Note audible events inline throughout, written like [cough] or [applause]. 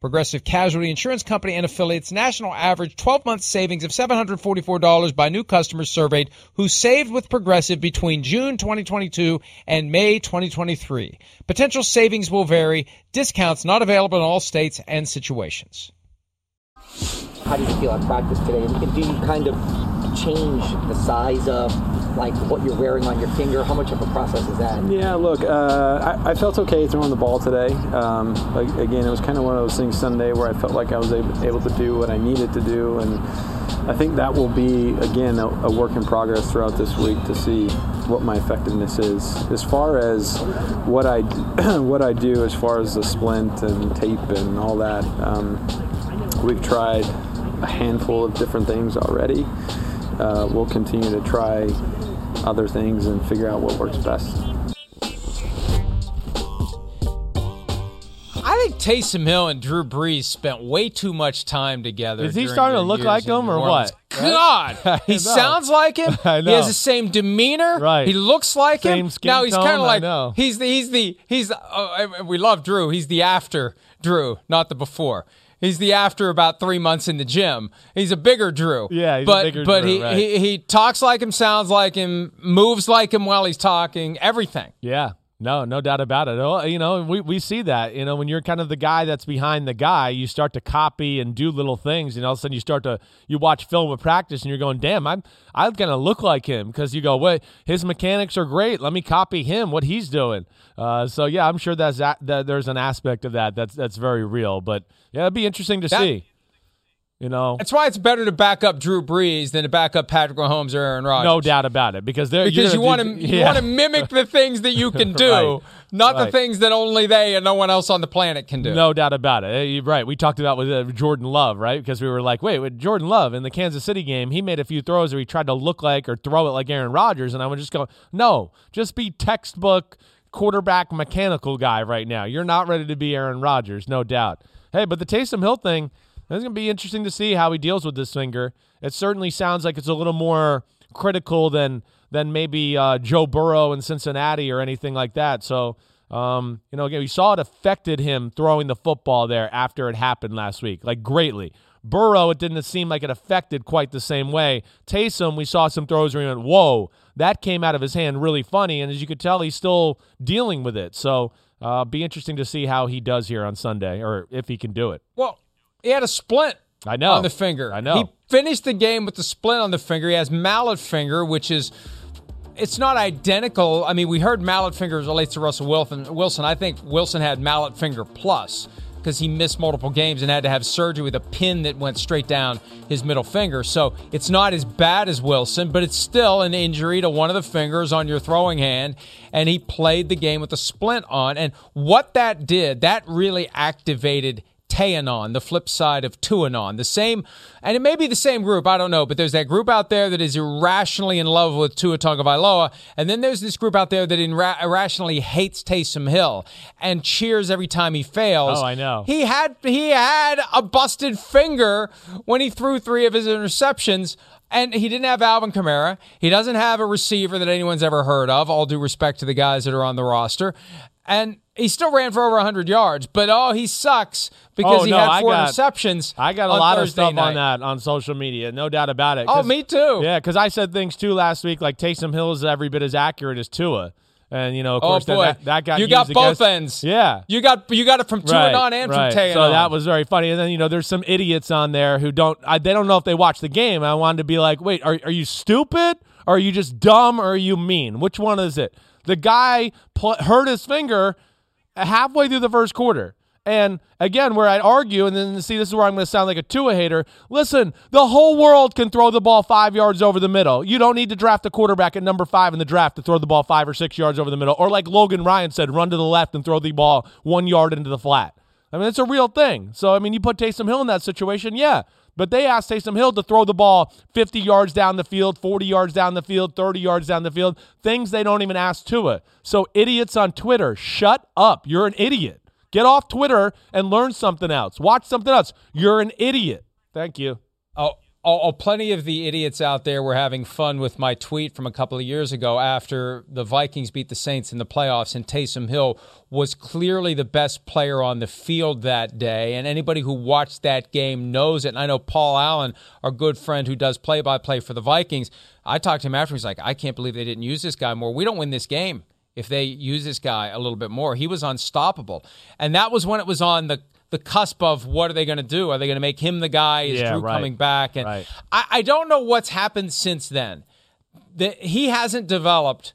Progressive Casualty Insurance Company and affiliates national average 12 month savings of $744 by new customers surveyed who saved with Progressive between June 2022 and May 2023. Potential savings will vary. Discounts not available in all states and situations. How do you feel at practice today? And do you kind of change the size of like what you're wearing on your finger? How much of a process is that? Yeah, look, uh, I, I, felt okay throwing the ball today. Um, like, again, it was kind of one of those things Sunday where I felt like I was able, able to do what I needed to do, and I think that will be again a, a work in progress throughout this week to see what my effectiveness is. As far as what I [clears throat] what I do, as far as the splint and tape and all that, um, we've tried a handful of different things already. Uh, we'll continue to try other things and figure out what works best. I think Taysom Hill and Drew Brees spent way too much time together. Is he starting to look like him or what? [laughs] God, [laughs] he sounds like him. [laughs] I know. He has the same demeanor. Right. He looks like Same him. skin now he's kind of like know. he's the he's the he's. The, uh, we love Drew. He's the after Drew, not the before. He's the after about three months in the gym. He's a bigger Drew. Yeah, he's a but bigger but Drew, he, right. he he talks like him, sounds like him, moves like him while he's talking. Everything. Yeah. No, no doubt about it. Oh, You know, we, we see that. You know, when you're kind of the guy that's behind the guy, you start to copy and do little things, and all of a sudden you start to you watch film of practice, and you're going, "Damn, I'm I'm gonna look like him," because you go, "Wait, his mechanics are great. Let me copy him. What he's doing." Uh, so yeah, I'm sure that's that, that there's an aspect of that that's that's very real. But yeah, it'd be interesting to That- see. You know, That's why it's better to back up Drew Brees than to back up Patrick Mahomes or Aaron Rodgers. no doubt about it, because they're because you want gonna you yeah. want to mimic the things that you can [laughs] do, Right. not the things that only they and no one else on the planet can do. No doubt about it. Right. We talked about with uh, Jordan Love, right? Because we were like, wait, with Jordan Love in the Kansas City game, he made a few throws where he tried to look like or throw it like Aaron Rodgers. And I would just go, no, just be textbook quarterback mechanical guy right now. You're not ready to be Aaron Rodgers, no doubt. Hey, but the Taysom Hill thing, it's going to be interesting to see how he deals with this finger. It certainly sounds like it's a little more critical than than maybe uh, Joe Burrow in Cincinnati or anything like that. So, um, you know, again, we saw it affected him throwing the football there after it happened last week, like greatly. Burrow, it didn't seem like it affected quite the same way. Taysom, we saw some throws where he went, whoa, that came out of his hand really funny. And as you could tell, he's still dealing with it. So, uh, be interesting to see how he does here on Sunday or if he can do it. Well, he had a splint I know. on the finger. I know. He finished the game with the splint on the finger. He has mallet finger, which is it's not identical. I mean, we heard mallet finger relates to Russell Wilson. Wilson. I think Wilson had mallet finger plus because he missed multiple games and had to have surgery with a pin that went straight down his middle finger. So it's not as bad as Wilson, but it's still an injury to one of the fingers on your throwing hand. And he played the game with a splint on. And what that did, that really activated Teanon, the flip side of Tuanon. The same, and it may be the same group, I don't know, but there's that group out there that is irrationally in love with Tua Tagovailoa, and then there's this group out there that irrationally hates Taysom Hill and cheers every time he fails. Oh, I know. He had he had a busted finger when he threw three of his interceptions. And he didn't have Alvin Kamara. He doesn't have a receiver that anyone's ever heard of, all due respect to the guys that are on the roster. And he still ran for over 100 yards, but oh, he sucks because Oh, he no, had I four got- interceptions. I got a on lot of stuff night. on that on social media, no doubt about it. Oh, me too. Yeah, because I said things too last week, like Taysom Hill is every bit as accurate as Tua, and you know, of Oh course, then boy, that, that got you got both against- ends. Yeah, You got you got it from right, Tuanon and right. from Taylor. So that was very funny. And then you know, there's some idiots on there who don't. I, they don't know if they watch the game. I wanted to be like, wait, are are you stupid? Or are you just dumb? Or are you mean? Which one is it? The guy pl- hurt his finger halfway through the first quarter. And again, where I'd argue, and then see, this is where I'm going to sound like a Tua hater. Listen, the whole world can throw the ball five yards over the middle. You don't need to draft a quarterback at number five in the draft to throw the ball five or six yards over the middle. Or like Logan Ryan said, run to the left and throw the ball one yard into the flat. I mean, it's a real thing. So, I mean, you put Taysom Hill in that situation, yeah. But they asked Taysom Hill to throw the ball 50 yards down the field, 40 yards down the field, 30 yards down the field, things they don't even ask Tua. So, idiots on Twitter, shut up. You're an idiot. Get off Twitter and learn something else. Watch something else. You're an idiot. Thank you. Oh, oh, oh, plenty of the idiots out there were having fun with my tweet from a couple of years ago after the Vikings beat the Saints in the playoffs, and Taysom Hill was clearly the best player on the field that day. And anybody who watched that game knows it. And I know Paul Allen, our good friend who does play by play for the Vikings, I talked to him after. He's like, I can't believe they didn't use this guy more. We don't win this game if they use this guy a little bit more. He was unstoppable. And that was when it was on the the cusp of what are they going to do? Are they going to make him the guy? Is Yeah, Drew right. coming back? And Right. I, I don't know what's happened since then. That he hasn't developed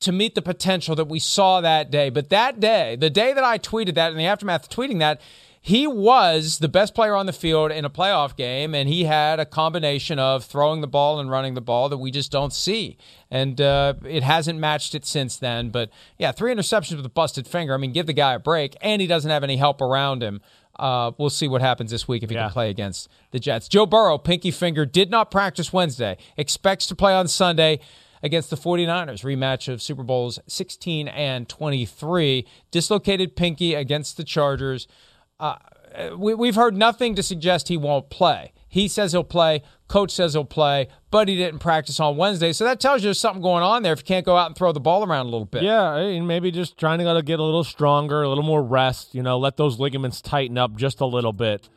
to meet the potential that we saw that day. But that day, the day that I tweeted that, in the aftermath of tweeting that, he was the best player on the field in a playoff game, and he had a combination of throwing the ball and running the ball that we just don't see. And uh, it hasn't matched it since then. But yeah, three interceptions with a busted finger. I mean, give the guy a break, and he doesn't have any help around him. Uh, we'll see what happens this week if he Yeah. can play against the Jets. Joe Burrow, pinky finger, did not practice Wednesday, expects to play on Sunday against the 49ers, rematch of Super Bowls 16 and 23. Dislocated pinky against the Chargers. Uh, we, we've heard nothing to suggest he won't play. He says he'll play. Coach says he'll play, but he didn't practice on Wednesday. So that tells you there's something going on there if you can't go out and throw the ball around a little bit. Yeah, mean, maybe just trying to get a little stronger, a little more rest. You know, let those ligaments tighten up just a little bit.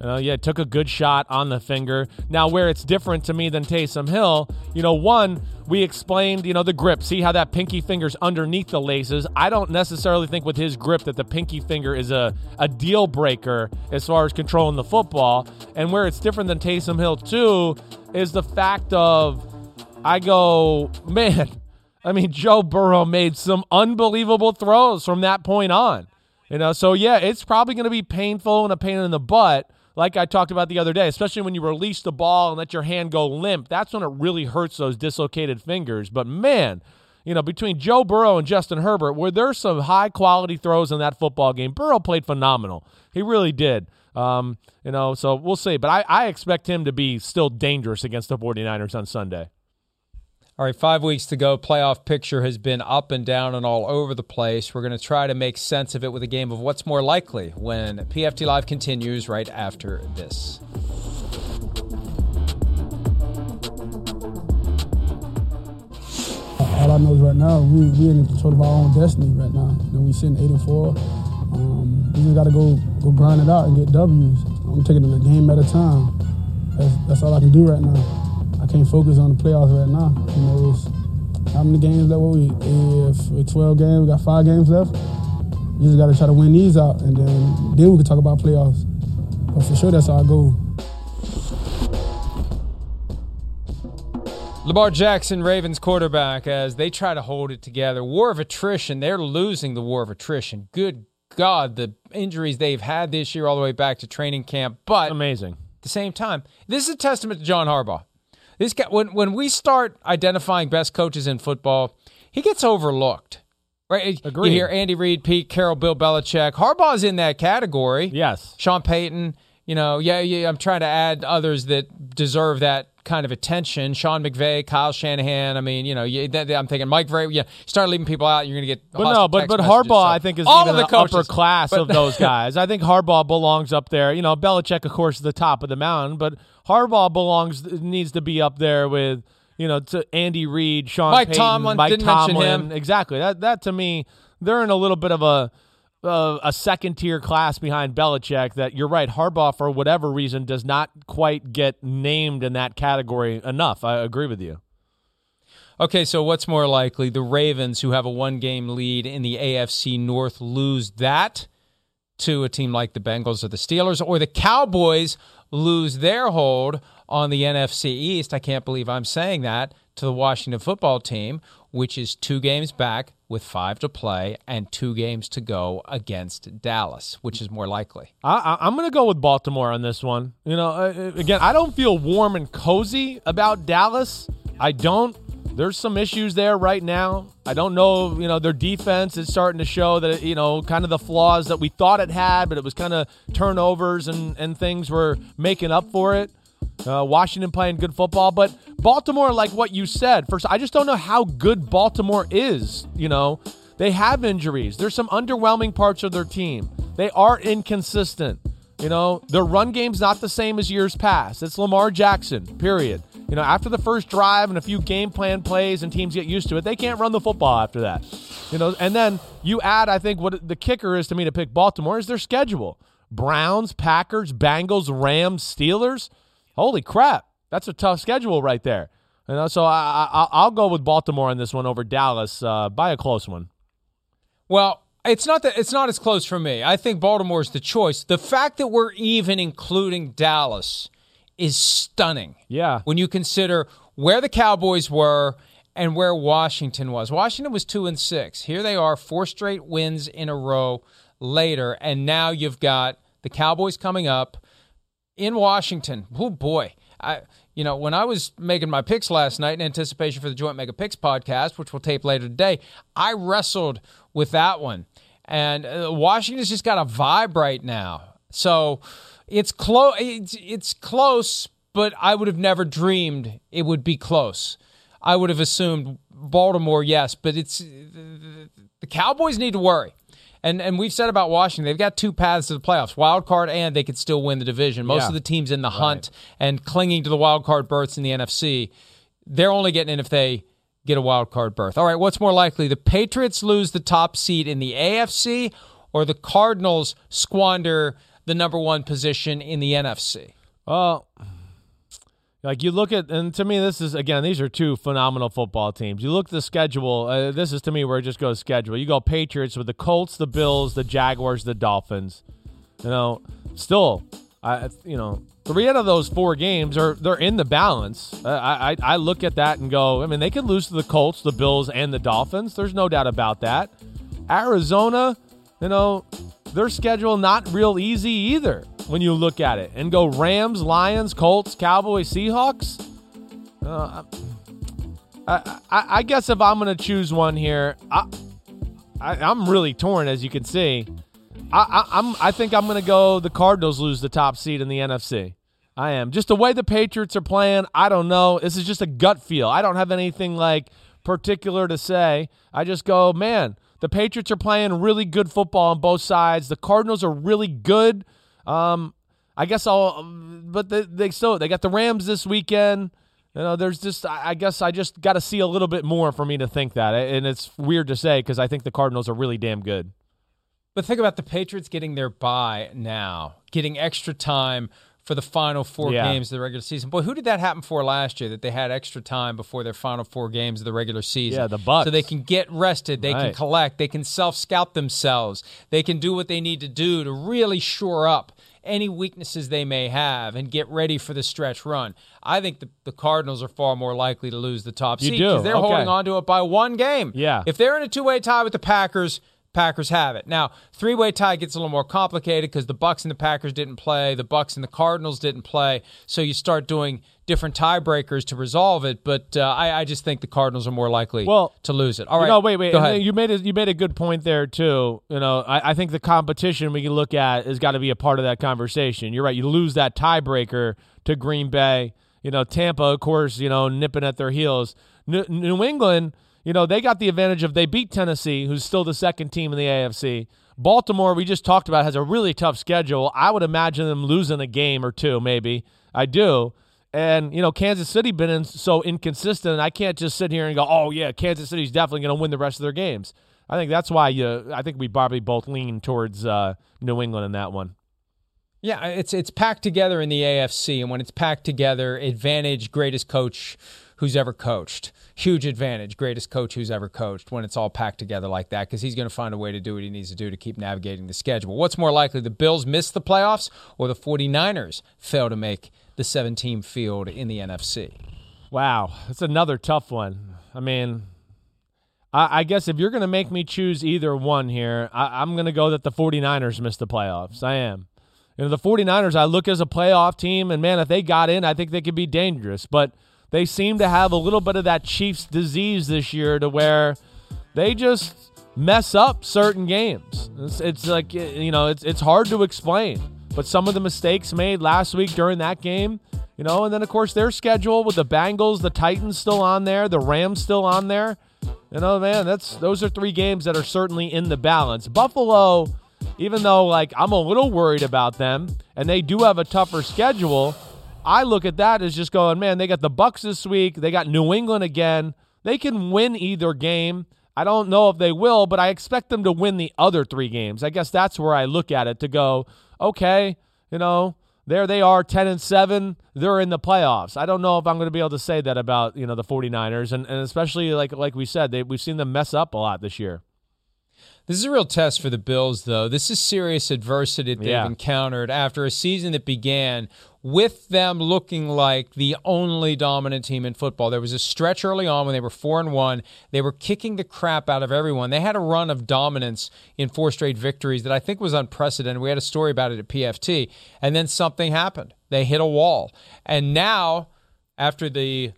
Uh, yeah, took a good shot on the finger. Now, where it's different to me than Taysom Hill, you know, one, we explained, you know, the grip. See how that pinky finger's underneath the laces. I don't necessarily think with his grip that the pinky finger is a, a deal breaker as far as controlling the football. And where it's different than Taysom Hill, too, is the fact of I go, man, I mean, Joe Burrow made some unbelievable throws from that point on. You know, so yeah, it's probably going to be painful and a pain in the butt, like I talked about the other day, especially when you release the ball and let your hand go limp. That's when it really hurts those dislocated fingers. But man, you know, between Joe Burrow and Justin Herbert, where there's some high quality throws in that football game, Burrow played phenomenal. He really did. Um, you know, so we'll see. But I, I expect him to be still dangerous against the 49ers on Sunday. All right, five weeks to go. Playoff picture has been up and down and all over the place. We're going to try to make sense of it with a game of what's more likely when PFT Live continues right after this. All I know is right now we we in control of our own destiny right now. You know, we sitting eight and four. Um, we just got to go go grind it out and get W's. I'm taking it a game at a time. That's, that's all I can do right now. I can't focus on the playoffs right now. You know, it's how many games left? What we if with 12 games, we got five games left. You just got to try to win these out, and then then we can talk about playoffs. But for sure, that's our goal. Lamar Jackson, Ravens quarterback, as they try to hold it together. War of attrition. They're losing the war of attrition. Good God, the injuries they've had this year, all the way back to training camp. But Amazing. At the same time, this is a testament to John Harbaugh. This guy, when when we start identifying best coaches in football, he gets overlooked. Right? Agreed. You hear Andy Reid, Pete Carroll, Bill Belichick. Harbaugh's in that category. Yes. Sean Payton. You know, yeah, yeah. I'm trying to add others that deserve that kind of attention. Sean McVay, Kyle Shanahan. I mean, you know, you, that, I'm thinking Mike Vrabel. Yeah, start leaving people out, you're going to get. But no, but but. Harbaugh, So, I think, is all even of the upper class but- of those guys. I think Harbaugh belongs up there. You know, Belichick, of course, is the top of the mountain, but Harbaugh belongs needs to be up there with you know to Andy Reid, Sean Mike Payton, Tomlin, Mike didn't mention Tomlin. him. Exactly. That that to me, they're in a little bit of a. Uh, a second tier class behind Belichick that you're right. Harbaugh, for whatever reason, does not quite get named in that category enough. I agree with you. Okay, so what's more likely? The Ravens, who have a one game lead in the AFC North, lose that to a team like the Bengals or the Steelers, or the Cowboys lose their hold on the NFC East. I can't believe I'm saying that to the Washington football team, which is two games back with five to play and two games to go against Dallas, which is more likely. I, I'm going to go with Baltimore on this one. You know, uh, again, I don't feel warm and cozy about Dallas. I don't. There's some issues there right now. I don't know. You know, their defense is starting to show that you know kind of the flaws that we thought it had, but it was kind of turnovers and and things were making up for it. Uh, Washington playing good football, but Baltimore, like what you said, first, I just don't know how good Baltimore is. You know, they have injuries. There's some underwhelming parts of their team. They are inconsistent. You know, their run game's not the same as years past. It's Lamar Jackson, period. You know, after the first drive and a few game plan plays and teams get used to it, they can't run the football after that. You know, and then you add, I think, what the kicker is to me to pick Baltimore is their schedule Browns, Packers, Bengals, Rams, Steelers. Holy crap. That's a tough schedule right there. You know, so I, I, I'll go with Baltimore on this one over Dallas uh, by a close one. Well, it's not that it's not as close for me. I think Baltimore's the choice. The fact that we're even including Dallas is stunning. Yeah. When you consider where the Cowboys were and where Washington was. Washington was 2 and 6. Here they are, four straight wins in a row later and now you've got the Cowboys coming up in Washington. Oh boy. I you know, when I was making my picks last night in anticipation for the Joint Mega Picks podcast, which we'll tape later today, I wrestled with that one. And uh, Washington's just got a vibe right now. So it's close. It's, it's close, but I would have never dreamed it would be close. I would have assumed Baltimore, yes, but it's the Cowboys need to worry. And and we've said about Washington, they've got two paths to the playoffs: wild card, and they could still win the division. Most Yeah. of the teams in the hunt and clinging to the wild card berths in the NFC, they're only getting in if they get a wild card berth. All right, what's more likely? The Patriots lose the top seed in the AFC, or the Cardinals squander the number one position in the NFC? Well, like you look at, and to me, this is again, these are two phenomenal football teams. You look at the schedule. Uh, this is to me where it just goes schedule. You go Patriots with the Colts, the Bills, the Jaguars, the Dolphins. You know, still, I you know, three out of those four games are they're in the balance. Uh, I, I I look at that and go, I mean, they can lose to the Colts, the Bills, and the Dolphins. There's no doubt about that. Arizona, you know, their schedule not real easy either when you look at it and go Rams, Lions, Colts, Cowboys, Seahawks. Uh, I, I, I guess if I'm going to choose one here, I, I, I'm really torn as you can see. I, I, I'm I think I'm going to go. The Cardinals lose the top seed in the NFC. I am just the way the Patriots are playing. I don't know. This is just a gut feel. I don't have anything like particular to say. I just go, man. The Patriots are playing really good football on both sides. The Cardinals are really good. Um, I guess I'll, but they, they still they got the Rams this weekend. You know, there's just I guess I just got to see a little bit more for me to think that, and it's weird to say because I think the Cardinals are really damn good. But think about the Patriots getting their bye now, getting extra time for the final four Yeah. games of the regular season. Boy, who did that happen for last year? That they had extra time before their final four games of the regular season. Yeah, the Bucs. So they can get rested, they can collect, they can self scout themselves, they can do what they need to do to really shore up any weaknesses they may have and get ready for the stretch run. I think the, the Cardinals are far more likely to lose the top You seed because they're Okay. holding on to it by one game. Yeah. If they're in a two way tie with the Packers, Packers have it. Now, three-way tie gets a little more complicated because the Bucs and the Packers didn't play, the Bucs and the Cardinals didn't play, so you start doing different tiebreakers to resolve it. But uh, I, I, just think the Cardinals are more likely well, to lose it. All right, no, wait, wait. You made a, you made a good point there too. You know, I, I think the competition we can look at has got to be a part of that conversation. You're right. You lose that tiebreaker to Green Bay. You know, Tampa, of course, you know, nipping at their heels. New, New England you know, they got the advantage of they beat Tennessee, who's still the second team in the AFC. Baltimore, we just talked about, has a really tough schedule. I would imagine them losing a game or two, maybe. I do. And, you know, Kansas City been in so inconsistent. I can't just sit here and go, oh, yeah, Kansas City's definitely going to win the rest of their games. I think that's why you, I think we probably both lean towards uh, New England in that one. Yeah, it's it's packed together in the AFC, and when it's packed together, advantage greatest coach who's ever coached huge advantage, greatest coach who's ever coached when it's all packed together like that because he's going to find a way to do what he needs to do to keep navigating the schedule. What's more likely, the Bills miss the playoffs or the 49ers fail to make the seven team field in the NFC? Wow, that's another tough one. I mean, I, guess if you're going to make me choose either one here, I, I'm going to go that the 49ers miss the playoffs. I am. You know, the 49ers, I look as a playoff team, and man, if they got in, I think they could be dangerous. But they seem to have a little bit of that Chiefs disease this year to where they just mess up certain games. It's, it's like you know, it's it's hard to explain. But some of the mistakes made last week during that game, you know, and then of course their schedule with the Bengals, the Titans still on there, the Rams still on there. You know, man, that's those are three games that are certainly in the balance. Buffalo, even though like I'm a little worried about them, and they do have a tougher schedule I look at that as just going, man, they got the Bucs this week. They got New England again. They can win either game. I don't know if they will, but I expect them to win the other three games. I guess that's where I look at it to go, okay, you know, there they are 10 and 7 they're in the playoffs i don't know if i'm going to be able to say that about you know the 49ers and, and especially like like we said they, we've seen them mess up a lot this year this is a real test for the Bills, though. This is serious adversity that they've yeah. encountered after a season that began with them looking like the only dominant team in football. There was a stretch early on when they were 4 and 1. They were kicking the crap out of everyone. They had a run of dominance in four straight victories that I think was unprecedented. We had a story about it at PFT, and then something happened. They hit a wall. And now after the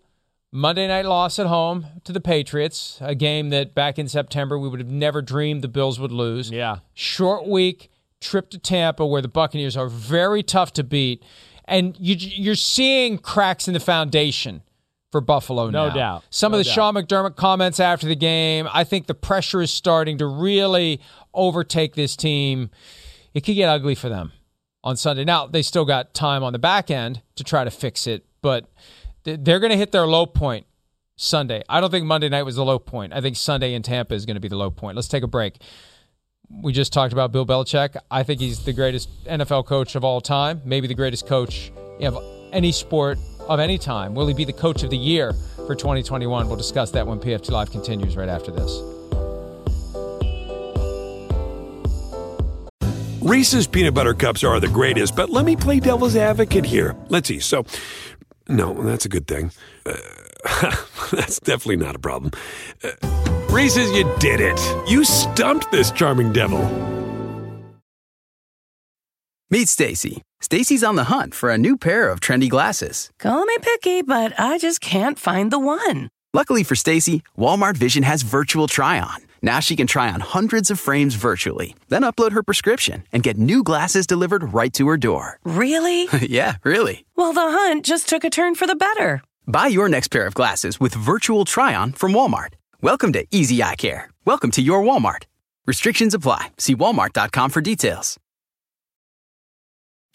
Monday night loss at home to the Patriots, a game that back in September we would have never dreamed the Bills would lose. Yeah. Short week, trip to Tampa where the Buccaneers are very tough to beat. And you, are seeing cracks in the foundation for Buffalo no now. doubt. Some no of the doubt. Sean McDermott comments after the game, I think the pressure is starting to really overtake this team. It could get ugly for them on Sunday. Now, they still got time on the back end to try to fix it, but – they're going to hit their low point Sunday. I don't think Monday night was the low point. I think Sunday in Tampa is going to be the low point. Let's take a break. We just talked about Bill Belichick. I think he's the greatest NFL coach of all time, maybe the greatest coach of any sport of any time. Will he be the coach of the year for 2021? We'll discuss that when PFT Live continues right after this. Reese's peanut butter cups are the greatest, but let me play devil's advocate here. Let's see. So, no, that's a good thing. Uh, [laughs] that's definitely not a problem. Uh, Reese's, you did it. You stumped this charming devil. Meet Stacy. Stacy's on the hunt for a new pair of trendy glasses. Call me picky, but I just can't find the one. Luckily for Stacy, Walmart Vision has virtual try on. Now she can try on hundreds of frames virtually, then upload her prescription and get new glasses delivered right to her door. Really? [laughs] yeah, really. Well, the hunt just took a turn for the better. Buy your next pair of glasses with virtual try on from Walmart. Welcome to Easy Eye Care. Welcome to your Walmart. Restrictions apply. See walmart.com for details.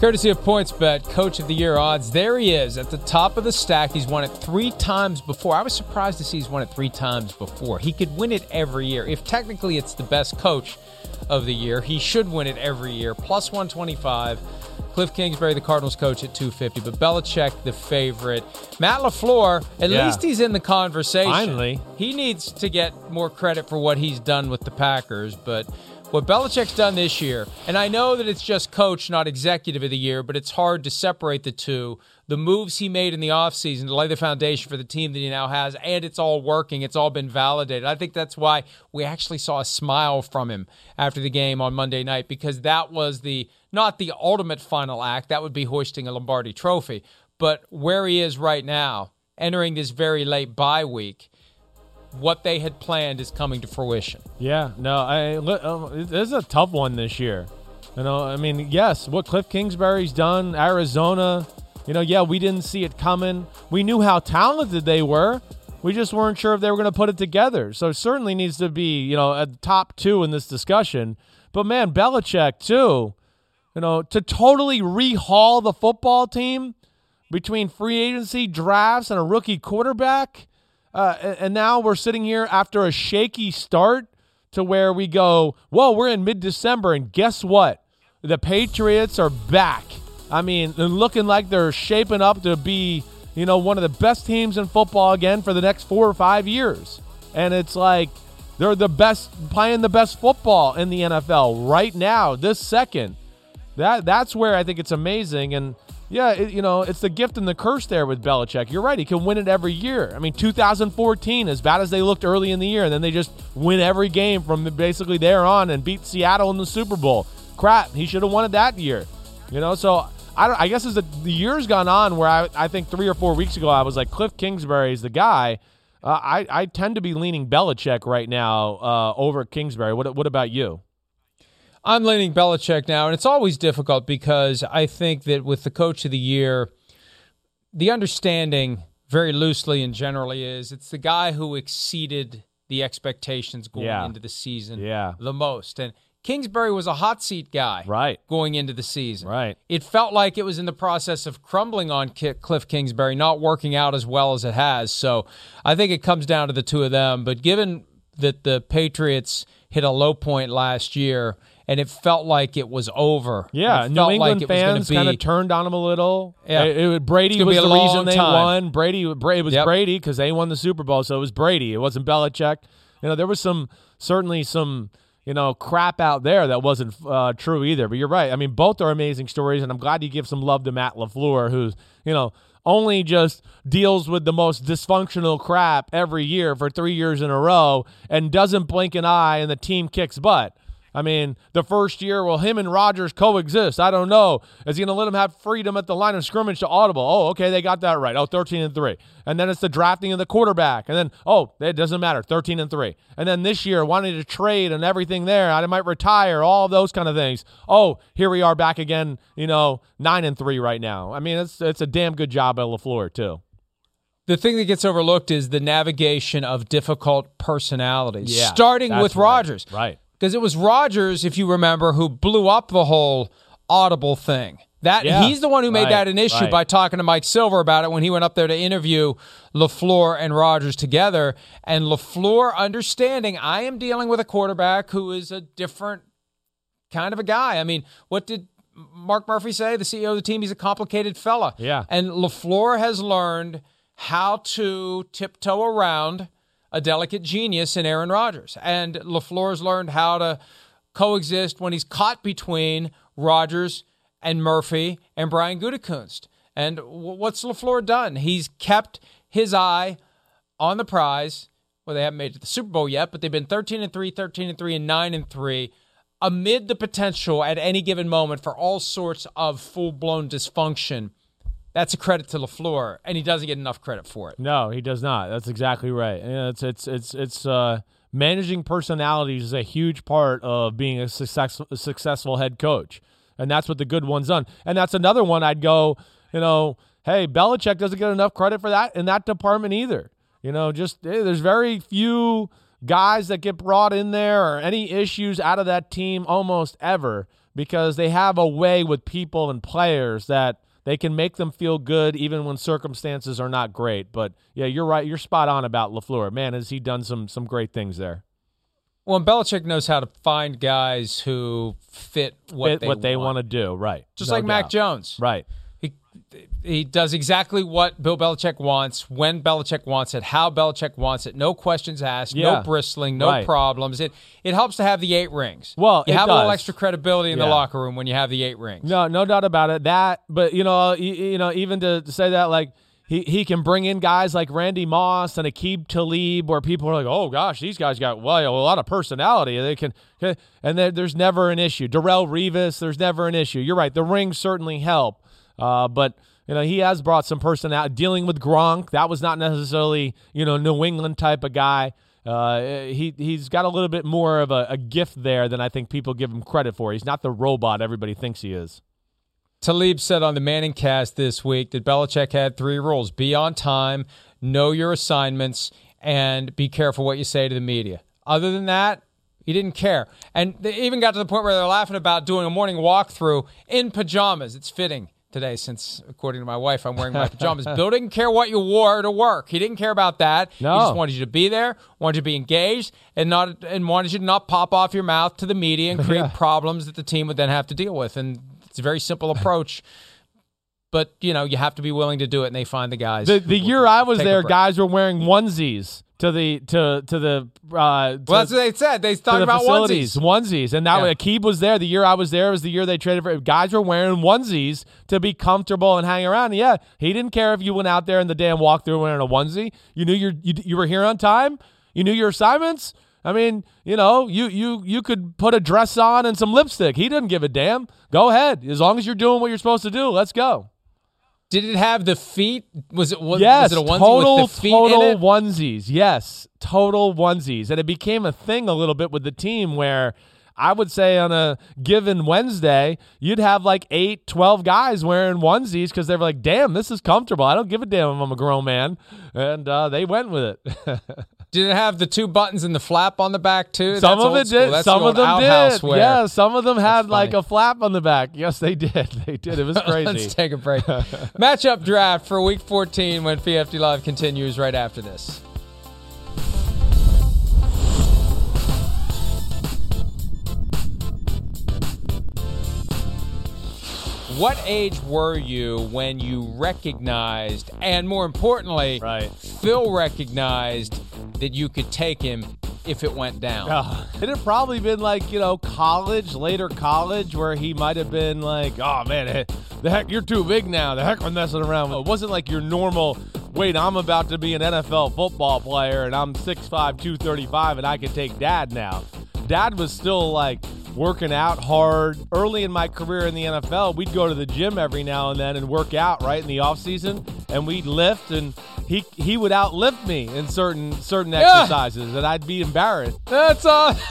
Courtesy of PointsBet, Coach of the Year odds. There he is at the top of the stack. He's won it three times before. I was surprised to see he's won it three times before. He could win it every year. If technically it's the best coach of the year, he should win it every year. Plus 125. Cliff Kingsbury, the Cardinals coach, at 250. But Belichick, the favorite. Matt LaFleur, at Yeah. least he's in the conversation. Finally. He needs to get more credit for what he's done with the Packers, but what Belichick's done this year, and I know that it's just coach, not executive of the year, but it's hard to separate the two. The moves he made in the offseason to lay the foundation for the team that he now has, and it's all working. It's all been validated. I think that's why we actually saw a smile from him after the game on Monday night, because that was the not the ultimate final act. That would be hoisting a Lombardi trophy. But where he is right now, entering this very late bye week, what they had planned is coming to fruition. Yeah, no, I uh, this is a tough one this year. You know, I mean, yes, what Cliff Kingsbury's done, Arizona. You know, yeah, we didn't see it coming. We knew how talented they were. We just weren't sure if they were going to put it together. So it certainly needs to be, you know, a top two in this discussion. But man, Belichick too. You know, to totally rehaul the football team between free agency drafts and a rookie quarterback. Uh, and, and now we're sitting here after a shaky start to where we go, whoa, we're in mid December, and guess what? The Patriots are back. I mean, they're looking like they're shaping up to be, you know, one of the best teams in football again for the next four or five years. And it's like they're the best, playing the best football in the NFL right now, this second. That that's where I think it's amazing, and yeah, it, you know, it's the gift and the curse there with Belichick. You're right; he can win it every year. I mean, 2014, as bad as they looked early in the year, and then they just win every game from basically there on and beat Seattle in the Super Bowl. Crap, he should have won it that year. You know, so I. I guess as the, the years gone on, where I, I think three or four weeks ago I was like Cliff Kingsbury is the guy. Uh, I I tend to be leaning Belichick right now uh, over Kingsbury. What what about you? I'm leaning Belichick now, and it's always difficult because I think that with the coach of the year, the understanding very loosely and generally is it's the guy who exceeded the expectations going Yeah. into the season Yeah. the most. And Kingsbury was a hot seat guy Right. going into the season. Right. It felt like it was in the process of crumbling on Cliff Kingsbury, not working out as well as it has. So I think it comes down to the two of them. But given that the Patriots hit a low point last year and it felt like it was over. Yeah, New England like it was fans kind of turned on him a little. Yeah. It- it- Brady was the reason they time. won. Brady, it was Yep. Brady because they won the Super Bowl, so it was Brady. It wasn't Belichick. You know, there was some certainly some you know crap out there that wasn't uh, true either. But you're right. I mean, both are amazing stories, and I'm glad you give some love to Matt LaFleur, who's you know only just deals with the most dysfunctional crap every year for three years in a row and doesn't blink an eye, and the team kicks butt. I mean, the first year, will him and Rodgers coexist? I don't know. Is he going to let him have freedom at the line of scrimmage to audible? Oh, okay, they got that right. Oh, 13 and 3. And then it's the drafting of the quarterback. And then, oh, it doesn't matter. 13 and 3. And then this year, wanting to trade and everything there. I might retire, all those kind of things. Oh, here we are back again, you know, 9 and 3 right now. I mean, it's it's a damn good job by LaFleur, too. The thing that gets overlooked is the navigation of difficult personalities, Yeah, starting with right. Rodgers. Right. Because it was Rodgers, if you remember, who blew up the whole audible thing. That Yeah, he's the one who made right, that an issue right. by talking to Mike Silver about it when he went up there to interview LaFleur and Rodgers together. And LaFleur understanding I am dealing with a quarterback who is a different kind of a guy. I mean, what did Mark Murphy say, the CEO of the team? He's a complicated fella. Yeah. And LaFleur has learned how to tiptoe around a delicate genius in Aaron Rodgers. And LaFleur's learned how to coexist when he's caught between Rodgers and Murphy and Brian Gutekunst. And what's LaFleur done? He's kept his eye on the prize. Well, they haven't made it to the Super Bowl yet, but they've been 13 and 3, 13 and 3, and 9 and 3 amid the potential at any given moment for all sorts of full blown dysfunction. That's a credit to LaFleur, and he doesn't get enough credit for it. No, he does not. That's exactly right. Yeah, it's it's it's it's uh, managing personalities is a huge part of being a successful successful head coach, and that's what the good one's done. And that's another one I'd go. You know, hey, Belichick doesn't get enough credit for that in that department either. You know, just eh, there's very few guys that get brought in there or any issues out of that team almost ever. because they have a way with people and players that they can make them feel good even when circumstances are not great. But yeah, you're right. You're spot on about LaFleur. Man, has he done some some great things there. Well, and Belichick knows how to find guys who fit what Fit they what they want want to do, right? Just No like Mac. Jones. Right. He does exactly what Bill Belichick wants, when Belichick wants it, how Belichick wants it. No questions asked, Yeah. no bristling, no Right. problems. It it helps to have the eight rings. Well, you it have a little extra credibility in the locker room when you have the eight rings. No, no doubt about it. That, but you know, you, you know, even to, to say that, like he he can bring in guys like Randy Moss and Aqib Talib, where people are like, oh gosh, these guys got well a lot of personality. They can, and there, there's never an issue. Darrelle Revis, there's never an issue. You're right. The rings certainly help, uh, but. You know, he has brought some personality. Dealing with Gronk, that was not necessarily, you know, New England type of guy. Uh, he he's got a little bit more of a, a gift there than I think people give him credit for. He's not the robot everybody thinks he is. Talib said on the Manning cast this week that Belichick had three rules be on time, know your assignments, and be careful what you say to the media. Other than that, he didn't care. And they even got to the point where they're laughing about doing a morning walkthrough in pajamas. It's fitting today since, according to my wife, I'm wearing my pajamas. Bill didn't care what you wore to work. He didn't care about that. No. He just wanted you to be there, wanted you to be engaged, and not and wanted you to not pop off your mouth to the media and create [laughs] Yeah. problems that the team would then have to deal with. And it's a very simple approach. But you know, you have to be willing to do it, and they find the guys. The the year I was there, guys were wearing onesies to the to to the uh, to, Well, that's what they said. They talked the about onesies. onesies, and that Yeah. Aqib was there. The year I was there was the year they traded for. Guys were wearing onesies to be comfortable and hang around. Yeah, he didn't care if you went out there in the damn walkthrough wearing a onesie. You knew your you, you were here on time. You knew your assignments. I mean, you know, you you you could put a dress on and some lipstick. He didn't give a damn. Go ahead, as long as you're doing what you're supposed to do. Let's go. Did it have the feet? Was it was, yes, was it a onesie total, with the feet total onesies. Yes, total onesies, and it became a thing a little bit with the team where I would say on a given Wednesday, you'd have like eight, 12 guys wearing onesies because they were like, "Damn, this is comfortable. I don't give a damn if I'm a grown man," and uh, they went with it. [laughs] Did it have the two buttons and the flap on the back too? some That's of it did. Some of them did. wear. Yeah, some of them had like a flap on the back. Yes, they did. [laughs] They did. It was [laughs] crazy. Let's take a break. [laughs] Matchup draft for Week 14 when PFT Live continues right after this. What age were you when you recognized, and more importantly, Right. Phil recognized that you could take him if it went down? It had probably been like, you know, college, later college, where he might have been like, oh man, eh, the heck, you're too big now. The heck, I'm messing around. It wasn't like your normal, wait, I'm about to be an NFL football player and I'm 6'5, 235 and I can take dad now. Dad was still like working out hard. Early in my career in the NFL, we'd go to the gym every now and then and work out right in the off season, and we'd lift and he he would outlift me in certain certain Yeah. exercises and I'd be embarrassed. That's all. [laughs] [laughs]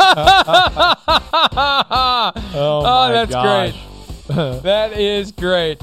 Oh, oh, my that's gosh. great. [laughs] That is great.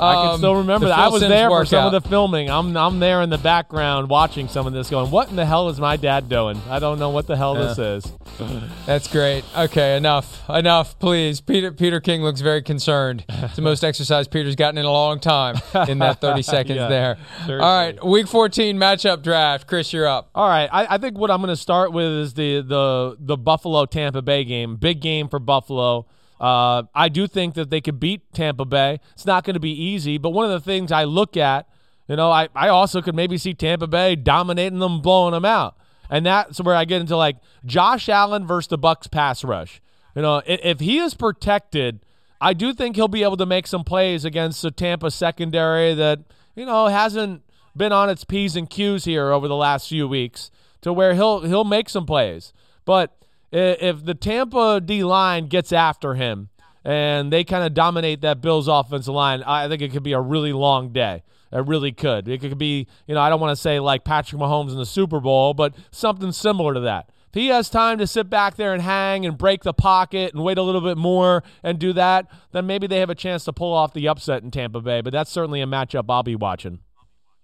I can Um, still remember the that. I was Simms there for some of the filming. I'm I'm there in the background watching some of this, going, "What in the hell is my dad doing? I don't know what the hell this is." [laughs] That's great. Okay, enough, enough, please. Peter Peter King looks very concerned. It's the most [laughs] exercise Peter's gotten in a long time in that 30 [laughs] seconds Yeah, there. certainly. All right, Week 14 matchup draft. Chris, you're up. All right, I, I think what I'm going to start with is the the the Buffalo Tampa Bay game. Big game for Buffalo. Uh, I do think that they could beat Tampa Bay. It's not going to be easy, but one of the things I look at, you know, I, I also could maybe see Tampa Bay dominating them, blowing them out, and that's where I get into like Josh Allen versus the Bucs pass rush. You know, if, if he is protected, I do think he'll be able to make some plays against the Tampa secondary that you know hasn't been on its p's and q's here over the last few weeks to where he'll he'll make some plays. But if the Tampa D line gets after him and they kind of dominate that Bills offensive line, I think it could be a really long day. It really could. It could be, you know, I don't want to say like Patrick Mahomes in the Super Bowl, but something similar to that. If he has time to sit back there and hang and break the pocket and wait a little bit more and do that, then maybe they have a chance to pull off the upset in Tampa Bay. But that's certainly a matchup I'll be watching.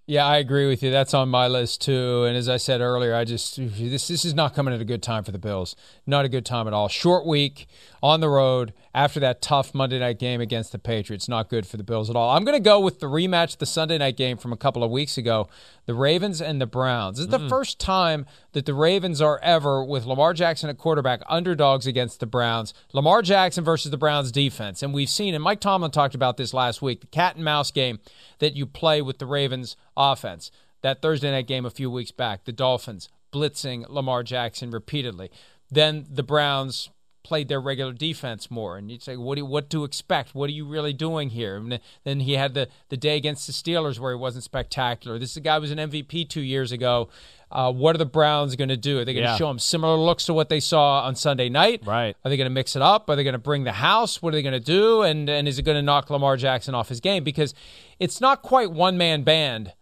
Yeah, I agree with you. That's on my list too. And as I said earlier, I just this this is not coming at a good time for the Bills. Not a good time at all. Short week on the road after that tough Monday night game against the Patriots. Not good for the Bills at all. I'm going to go with the rematch, the Sunday night game from a couple of weeks ago, the Ravens and the Browns. This is the mm. first time that the Ravens are ever, with Lamar Jackson at quarterback, underdogs against the Browns. Lamar Jackson versus the Browns defense. And we've seen, and Mike Tomlin talked about this last week, the cat and mouse game that you play with the Ravens offense. That Thursday night game a few weeks back, the Dolphins blitzing Lamar Jackson repeatedly. Then the Browns played their regular defense more, and you'd say, "What do you, what to expect? What are you really doing here?" And then he had the the day against the Steelers where he wasn't spectacular. This guy was an MVP two years ago. Uh, what are the Browns going to do? Are they going to Yeah. show him similar looks to what they saw on Sunday night? Right. Are they going to mix it up? Are they going to bring the house? What are they going to do? And and is it going to knock Lamar Jackson off his game? Because it's not quite one man band,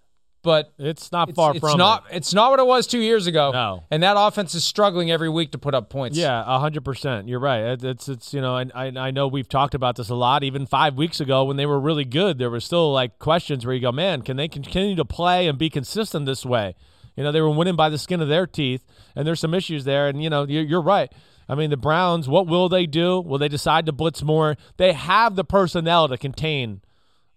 but It's not it's, far it's from not it. it's not what it was two years ago. No. and that offense is struggling every week to put up points. Yeah, a hundred percent. You're right. It- It's it's you know, and I I know we've talked about this a lot. Even five weeks ago, when they were really good, there were still like questions where you go, man, can they continue to play and be consistent this way? You know, they were winning by the skin of their teeth, and there's some issues there. And you know, you're, you're right. I mean, the Browns. What will they do? Will they decide to blitz more? They have the personnel to contain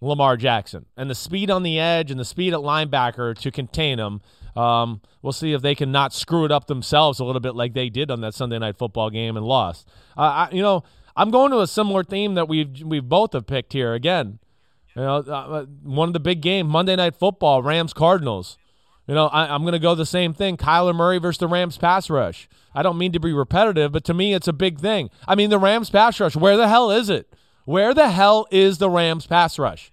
Lamar Jackson and the speed on the edge and the speed at linebacker to contain him. Um, we'll see if they can not screw it up themselves a little bit like they did on that Sunday night football game and lost. Uh, I, you know, I'm going to a similar theme that we've we both have picked here again. You know, uh, one of the big game Monday Night Football, Rams Cardinals. You know, I, I'm going to go the same thing. Kyler Murray versus the Rams pass rush. I don't mean to be repetitive, but to me, it's a big thing. I mean, the Rams pass rush. Where the hell is it? Where the hell is the Rams pass rush?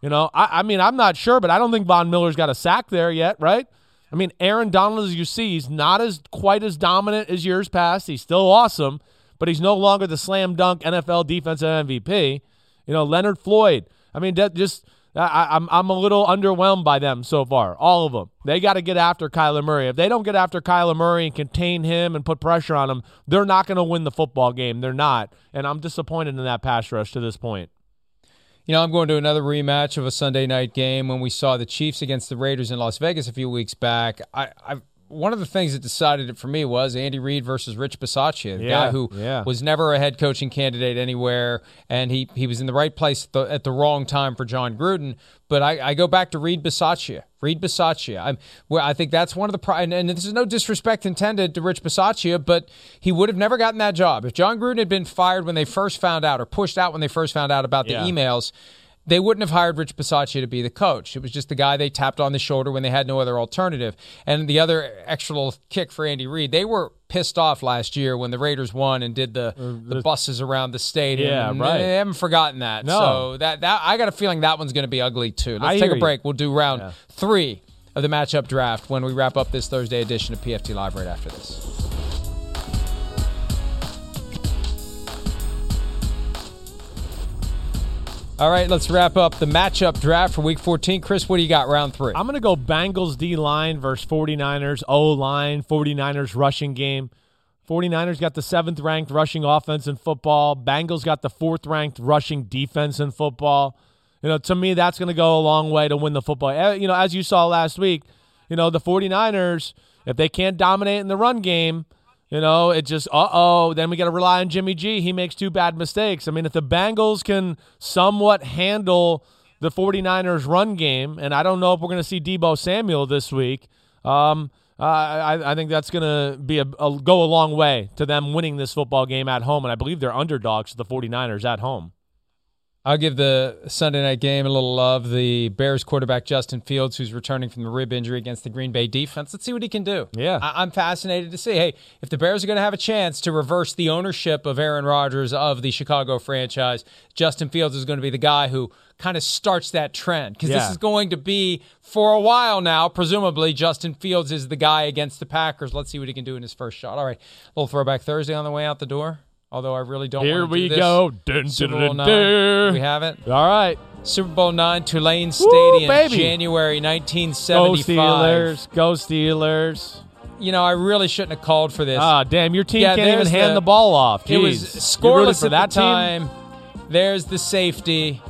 You know, I, I mean, I'm not sure, but I don't think Von Miller's got a sack there yet, right? I mean, Aaron Donald, as you see, he's not as quite as dominant as years past. He's still awesome, but he's no longer the slam dunk NFL defensive MVP. You know, Leonard Floyd. I mean, just I, I'm I'm a little underwhelmed by them so far. All of them. They got to get after Kyler Murray. If they don't get after Kyler Murray and contain him and put pressure on him, they're not going to win the football game. They're not, and I'm disappointed in that pass rush to this point. You know, I'm going to another rematch of a Sunday night game when we saw the Chiefs against the Raiders in Las Vegas a few weeks back. I, I one of the things that decided it for me was Andy Reid versus Rich Bisaccia, the Yeah, guy who yeah. was never a head coaching candidate anywhere, and he he was in the right place at the, at the wrong time for Jon Gruden. But I, I go back to Reid Bisaccia. Reid Bisaccia. I'm, well, I think that's one of the pri- and, and this is no disrespect intended to Rich Bisaccia, but he would have never gotten that job if Jon Gruden had been fired when they first found out or pushed out when they first found out about the Yeah. emails they wouldn't have hired Rich Bisaccia to be the coach. It was just the guy they tapped on the shoulder when they had no other alternative. And the other extra little kick for Andy Reid, they were pissed off last year when the Raiders won and did the, uh, the buses around the stadium. Yeah, right. They haven't forgotten that. No. So that, that I got a feeling that one's going to be ugly too. Let's I take a you. break. We'll do round Yeah. three of the matchup draft when we wrap up this Thursday edition of PFT Live right after this. All right, let's wrap up the matchup draft for week 14. Chris, what do you got round three? I'm going to go Bengals D line versus 49ers O line, 49ers rushing game. 49ers got the seventh ranked rushing offense in football. Bengals got the fourth ranked rushing defense in football. You know, to me, that's going to go a long way to win the football. Eh, You know, as you saw last week, you know, the 49ers, if they can't dominate in the run game, you know, it just, uh oh, then we got to rely on Jimmy G. He makes two bad mistakes. I mean, if the Bengals can somewhat handle the 49ers run game, and I don't know if we're going to see Deebo Samuel this week, um, I, I think that's going to be a, a go a long way to them winning this football game at home. And I believe they're underdogs to the 49ers at home. I'll give the Sunday night game a little love. The Bears quarterback Justin Fields, who's returning from the rib injury against the Green Bay defense. Let's see what he can do. Yeah. I- I'm fascinated to see. Hey, if the Bears are going to have a chance to reverse the ownership of Aaron Rodgers of the Chicago franchise, Justin Fields is going to be the guy who kind of starts that trend because this is going to be for a while now. Presumably, Justin Fields is the guy against the Packers. Let's see what he can do in his first shot. All right, little throwback Thursday on the way out the door. Although I really don't. Here we do this. go. Dun, Super Bowl dun, nine. dun. We have it. All right. Super Bowl nine, Tulane Stadium. January Go 1975. Steelers. Go Steelers. You know, I really shouldn't have called for this. Ah, damn, your team Yeah, can't even hand the- the, ball off. it was Jeez. Scoreless for at that the time. There's the safety.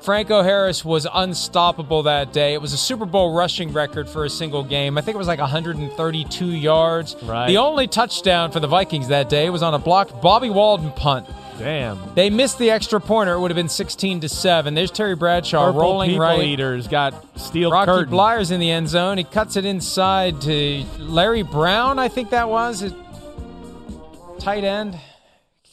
Franco Harris was unstoppable that day. It was a Super Bowl rushing record for a single game. I think it was like 132 yards. Right. The only touchdown for the Vikings that day was on a blocked Bobby Walden punt. Damn. They missed the extra pointer. It would have been 16 to 7. There's Terry Bradshaw Purple rolling people right. eaters got steel Rocky curtain. Bleier's in the end zone. He cuts it inside to Larry Brown, I think that was. It, tight end.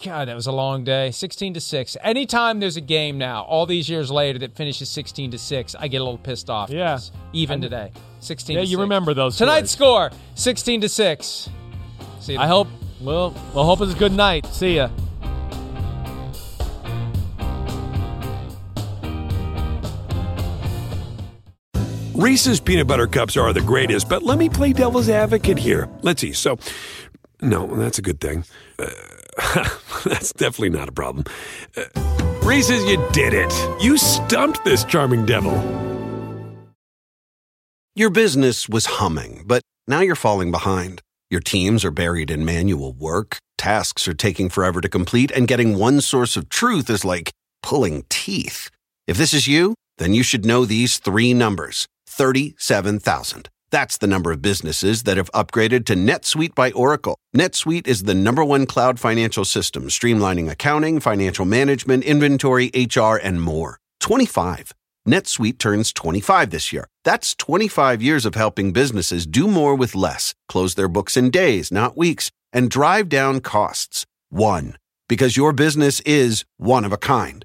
God, that was a long day. 16 to 6. Anytime there's a game now, all these years later, that finishes 16 to 6, I get a little pissed off. Yeah. It's Even today. 16 Yeah, to you 6. remember those Tonight's stories. score 16 to 6. See you I hope. Well, we'll hope it's a good night. See ya. Reese's peanut butter cups are the greatest, but let me play devil's advocate here. Let's see. So, no, that's a good thing. Uh, [laughs] that's definitely not a problem. Uh, Reese's, you did it. You stumped this charming devil. Your business was humming, but now you're falling behind. Your teams are buried in manual work, tasks are taking forever to complete, and getting one source of truth is like pulling teeth. If this is you, then you should know these three numbers 37,000. That's the number of businesses that have upgraded to NetSuite by Oracle. NetSuite is the number one cloud financial system, streamlining accounting, financial management, inventory, HR, and more. 25. NetSuite turns 25 this year. That's 25 years of helping businesses do more with less, close their books in days, not weeks, and drive down costs. One. Because your business is one of a kind.